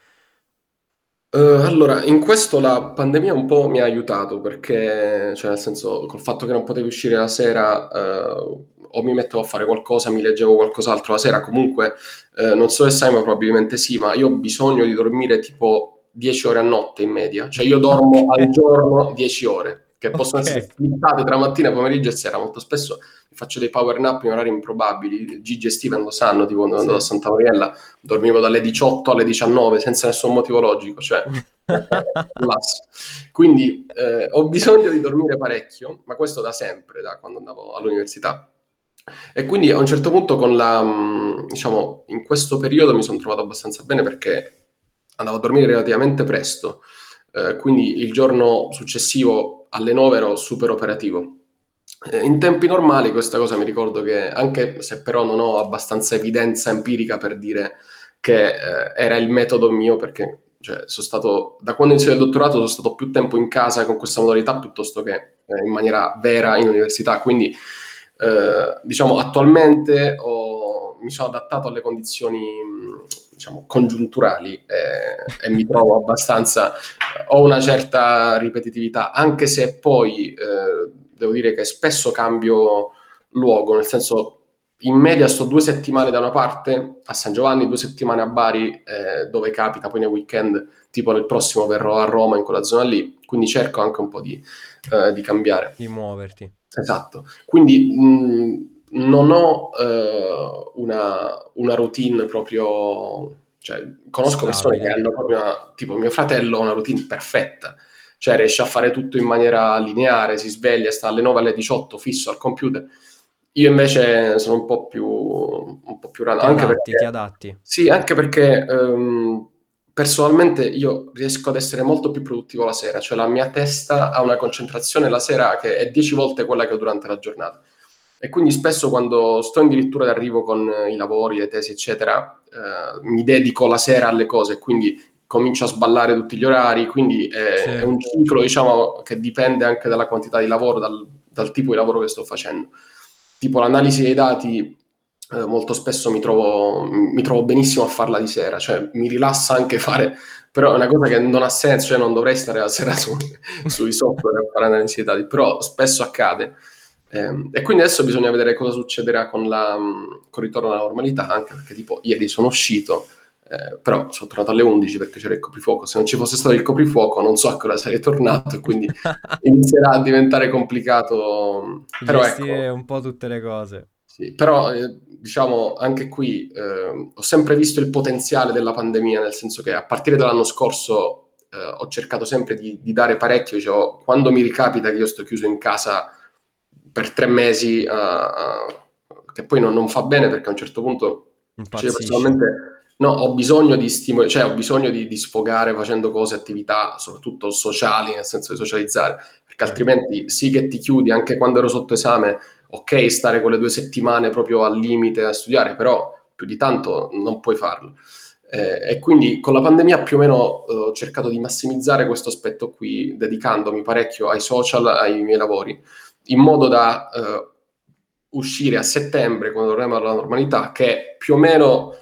Uh, allora, in questo la pandemia un po' mi ha aiutato perché, cioè, nel senso, col fatto che non potevi uscire la sera, uh, o mi mettevo a fare qualcosa, mi leggevo qualcos'altro la sera. Comunque, uh, non so se sai, ma probabilmente sì, ma io ho bisogno di dormire tipo 10 ore a notte in media. Cioè, io dormo al giorno 10 ore che possono okay. essere splittate tra mattina, pomeriggio e sera. Molto spesso faccio dei power nap in orari improbabili. Gigi e Steven lo sanno, tipo quando sì. andavo a Santa Mariella dormivo dalle 18 alle 19 senza nessun motivo logico, cioè [laughs] Quindi eh, ho bisogno di dormire parecchio, ma questo da sempre, da quando andavo all'università. E quindi a un certo punto con la, mm, diciamo, in questo periodo mi sono trovato abbastanza bene perché andavo a dormire relativamente presto, eh, quindi il giorno successivo alle 9 ero super operativo. Eh, in tempi normali questa cosa mi ricordo che, anche se però non ho abbastanza evidenza empirica per dire che eh, era il metodo mio, perché cioè, sono stato, da quando inizio il dottorato sono stato più tempo in casa con questa modalità piuttosto che eh, in maniera vera in università, quindi eh, diciamo attualmente ho, mi sono adattato alle condizioni diciamo, congiunturali eh, e mi trovo abbastanza, ho una certa ripetitività, anche se poi eh, devo dire che spesso cambio luogo, nel senso in media sto due settimane da una parte a San Giovanni, due settimane a Bari, eh, dove capita poi nei weekend, tipo nel prossimo verrò a Roma in quella zona lì, quindi cerco anche un po' di, eh, di cambiare. Di muoverti. Esatto, quindi mh, non ho eh, una, una, routine proprio, cioè conosco persone che hanno proprio una, tipo mio fratello ha una routine perfetta, cioè riesce a fare tutto in maniera lineare, si sveglia, sta alle 9 alle 18 fisso al computer io invece sono un po' più, un po più rano. Ti anche adatti, perché, ti adatti. Sì, anche perché um, personalmente io riesco ad essere molto più produttivo la sera, cioè la mia testa ha una concentrazione la sera che è dieci volte quella che ho durante la giornata. E quindi spesso quando sto addirittura d'arrivo con i lavori, le tesi, eccetera, eh, mi dedico la sera alle cose, quindi comincio a sballare tutti gli orari, quindi è, sì. è un ciclo, diciamo, che dipende anche dalla quantità di lavoro, dal, dal tipo di lavoro che sto facendo tipo l'analisi dei dati eh, molto spesso mi trovo, mi trovo benissimo a farla di sera, cioè mi rilassa anche fare, però è una cosa che non ha senso, cioè non dovrei stare la sera su, [laughs] sui software a fare analisi dei dati, però spesso accade. Eh, e quindi adesso bisogna vedere cosa succederà con, la, con il ritorno alla normalità, anche perché tipo ieri sono uscito, eh, però sono tornato alle 11 perché c'era il coprifuoco. Se non ci fosse stato il coprifuoco, non so a che ora sarei tornato e quindi [laughs] inizierà a diventare complicato. Però Gestire ecco, un po' tutte le cose. Sì, però eh, diciamo anche qui eh, ho sempre visto il potenziale della pandemia, nel senso che a partire dall'anno scorso eh, ho cercato sempre di, di dare parecchio. Cioè, quando mi ricapita che io sto chiuso in casa per tre mesi, che poi non, non, fa bene perché a un certo punto cioè, personalmente No, ho bisogno di stimoli, cioè ho bisogno di, di, sfogare facendo cose, attività, soprattutto sociali, nel senso di socializzare, perché altrimenti sì che ti chiudi, anche quando ero sotto esame, ok stare quelle due settimane proprio al limite a studiare, però più di tanto non puoi farlo. Eh, e quindi con la pandemia più o meno eh, ho cercato di massimizzare questo aspetto qui, dedicandomi parecchio ai social, ai miei lavori, in modo da eh, uscire a settembre, quando torniamo alla normalità, che più o meno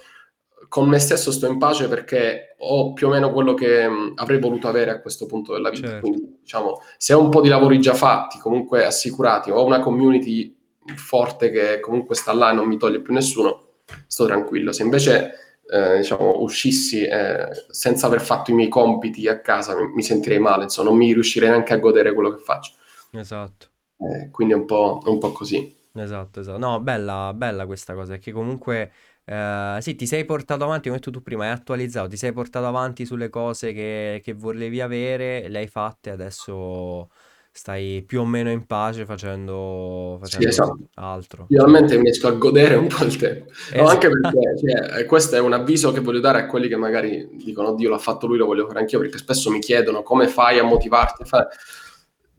con me stesso sto in pace perché ho più o meno quello che mh, avrei voluto avere a questo punto della vita. Certo. Quindi, diciamo, se ho un po' di lavori già fatti, comunque assicurati, ho una community forte che comunque sta là e non mi toglie più nessuno, sto tranquillo. Se invece eh, diciamo, uscissi eh, senza aver fatto i miei compiti a casa, mi, mi, sentirei male, insomma, non mi riuscirei neanche a godere quello che faccio. Esatto. Eh, quindi è un po', un po' così. Esatto, esatto. No, bella, bella questa cosa, che comunque Uh, sì, ti sei portato avanti, come hai detto tu prima, hai attualizzato, ti sei portato avanti sulle cose che, che volevi avere, le hai fatte, adesso stai più o meno in pace facendo, facendo sì, esatto. altro. Finalmente mi riesco a godere un po' il tempo. Esatto. No, anche perché cioè, eh, questo è un avviso che voglio dare a quelli che magari dicono, Dio l'ha fatto lui, lo voglio fare anch'io, perché spesso mi chiedono come fai a motivarti a fare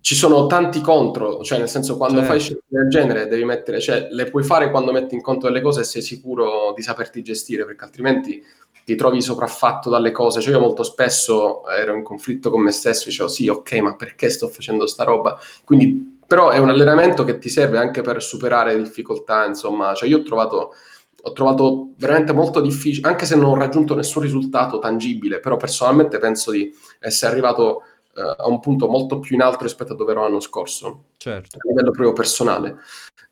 ci sono tanti contro, cioè nel senso quando certo. fai scelte del genere devi mettere, cioè le puoi fare quando metti in conto delle cose e sei sicuro di saperti gestire, perché altrimenti ti trovi sopraffatto dalle cose. Cioè io molto spesso ero in conflitto con me stesso, dicevo sì, ok, ma perché sto facendo sta roba? Quindi, però è un allenamento che ti serve anche per superare difficoltà, insomma, cioè io ho trovato ho trovato veramente molto difficile, anche se non ho raggiunto nessun risultato tangibile, però personalmente penso di essere arrivato uh, a un punto molto più in alto rispetto a dove ero l'anno scorso, certo. a livello proprio personale.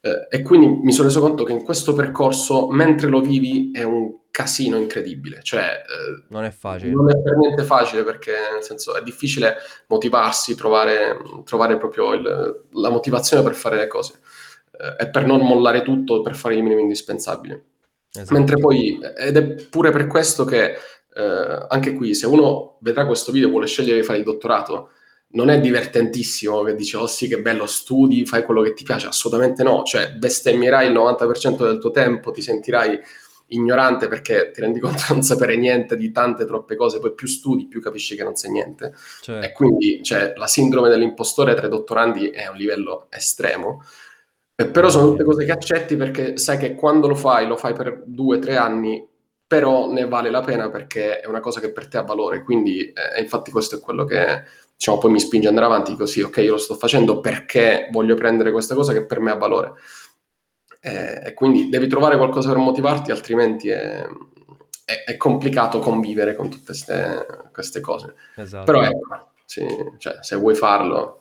Uh, e quindi mi sono reso conto che in questo percorso, mentre lo vivi, è un casino incredibile. Cioè, uh, non è facile. Non è per niente facile perché, nel senso, è difficile motivarsi, trovare, trovare proprio il, la motivazione per fare le cose e per non mollare tutto per fare il minimo indispensabile. Esatto. Mentre poi, ed è pure per questo che eh, anche qui, se uno vedrà questo video e vuole scegliere di fare il dottorato, non è divertentissimo che dici, oh sì, che bello, studi, fai quello che ti piace, assolutamente no, cioè bestemmierai il 90% del tuo tempo, ti sentirai ignorante perché ti rendi [laughs] conto di non sapere niente di tante troppe cose, poi più studi più capisci che non sai niente. Certo. E quindi cioè, la sindrome dell'impostore tra i dottorandi è a un livello estremo. Eh, però sono tutte cose che accetti perché sai che quando lo fai, lo fai per due tre anni, però ne vale la pena perché è una cosa che per te ha valore, quindi eh, infatti questo è quello che diciamo, poi mi spinge ad andare avanti così, ok, io lo sto facendo perché voglio prendere questa cosa che per me ha valore. Eh, e quindi devi trovare qualcosa per motivarti, altrimenti è, è, è complicato convivere con tutte queste, queste cose. Esatto. Però ecco, sì, cioè, se vuoi farlo,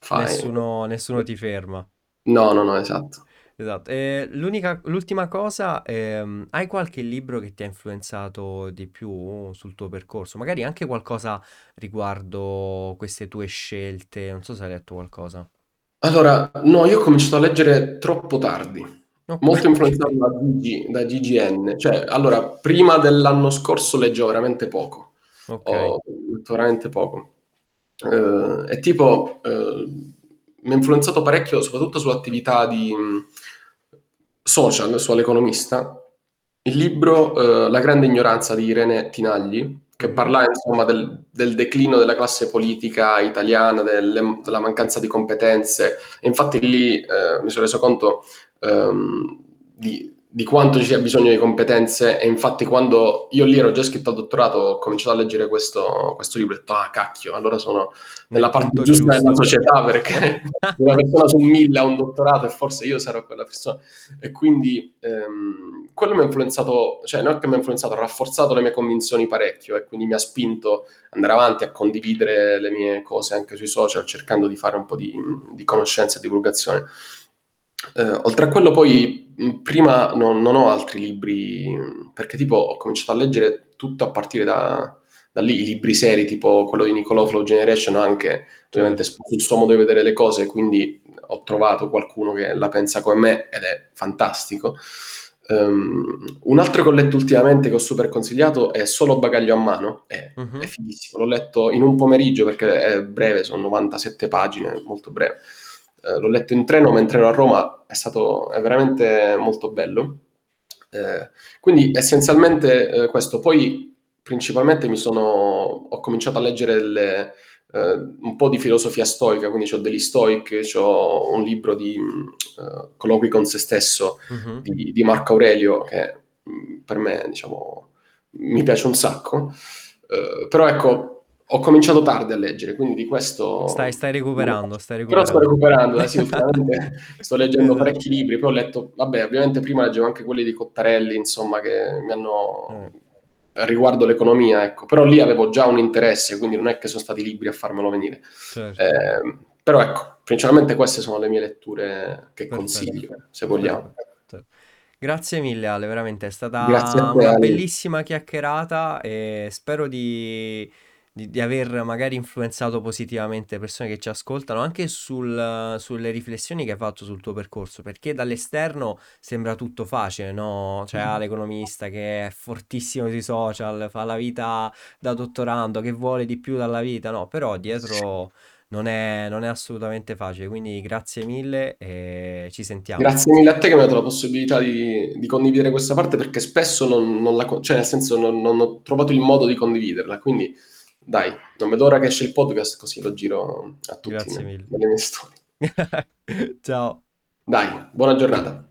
fai. Nessuno, nessuno ti ferma. No, no, no, esatto. Esatto. E l'unica, l'ultima cosa, ehm, hai qualche libro che ti ha influenzato di più sul tuo percorso? Magari anche qualcosa riguardo queste tue scelte, non so se hai letto qualcosa. Allora, no, io ho cominciato a leggere troppo tardi, Ok, molto influenzato da, GG da GGN. Cioè, allora, prima dell'anno scorso leggevo veramente poco, ok. ho letto veramente poco. Eh, e tipo, eh, mi ha influenzato parecchio, soprattutto sull'attività di mh, social, sull'economista, il libro eh, La grande ignoranza di Irene Tinagli, che parla insomma del, del declino della classe politica italiana, delle- della mancanza di competenze. E infatti lì eh, mi sono reso conto ehm, di, di quanto ci sia bisogno di competenze e infatti quando io lì ero già iscritto al dottorato ho cominciato a leggere questo, questo libro e ho detto, ah cacchio, allora sono Nel nella parte punto giusta della società perché [laughs] una persona su mille ha un dottorato e forse io sarò quella persona. E quindi ehm, quello mi ha influenzato, cioè non è che mi ha influenzato, ha rafforzato le mie convinzioni parecchio e quindi mi ha spinto ad andare avanti a condividere le mie cose anche sui social, cercando di fare un po' di, di conoscenza e divulgazione. Eh, oltre a quello, poi mh, prima non, non ho altri libri, mh, perché tipo ho cominciato a leggere tutto a partire da, da lì, i libri seri, tipo quello di Nicolò Flow Generation, anche ovviamente Certo. sul suo modo di vedere le cose, quindi ho trovato qualcuno che la pensa come me ed è fantastico. Um, un altro che ho letto ultimamente che ho super consigliato è Solo bagaglio a mano, è, è Mhm. fighissimo, l'ho letto in un pomeriggio perché è breve, sono 97 pagine, molto breve. Eh, l'ho letto in treno mentre ero a Roma, è stato è veramente molto bello. Eh, quindi essenzialmente eh, questo, poi principalmente mi sono, ho cominciato a leggere le, eh, un po' di filosofia stoica, quindi ho degli stoic, ho un libro di uh, colloqui con se stesso Mhm. di, di Marco Aurelio che mh, per me diciamo mi piace un sacco, Eh, però ecco ho cominciato tardi a leggere, quindi di Stai, questo stai recuperando, stai però sto recuperando. recuperando, eh, sì, [laughs] ultimamente sto leggendo Esatto. parecchi libri, poi ho letto, vabbè, ovviamente prima leggevo anche quelli di Cottarelli, insomma, che mi hanno Eh, riguardo l'economia, ecco, però lì avevo già un interesse, quindi non è che sono stati libri a farmelo venire. certo. Eh, però ecco, principalmente queste sono le mie letture che Perfetto. consiglio, se vogliamo. Perfetto. Grazie mille Ale, veramente è stata te, una Ale. bellissima chiacchierata e spero di, di- di aver magari influenzato positivamente persone che ci ascoltano anche sul- sulle riflessioni che hai fatto sul tuo percorso, perché dall'esterno sembra tutto facile, no? Cioè ha l'economista che è fortissimo sui social, fa la vita da dottorando, che vuole di più dalla vita, no? Però dietro non è, non è assolutamente facile, quindi grazie mille e ci sentiamo. Grazie mille a te che mi hai dato la possibilità di, di condividere questa parte perché spesso non, non la, cioè nel senso non, non ho trovato il modo di condividerla, quindi dai, non vedo ora che esce il podcast così lo giro a tutti Grazie mille. nelle mie storie. [laughs] Ciao. Dai, buona giornata.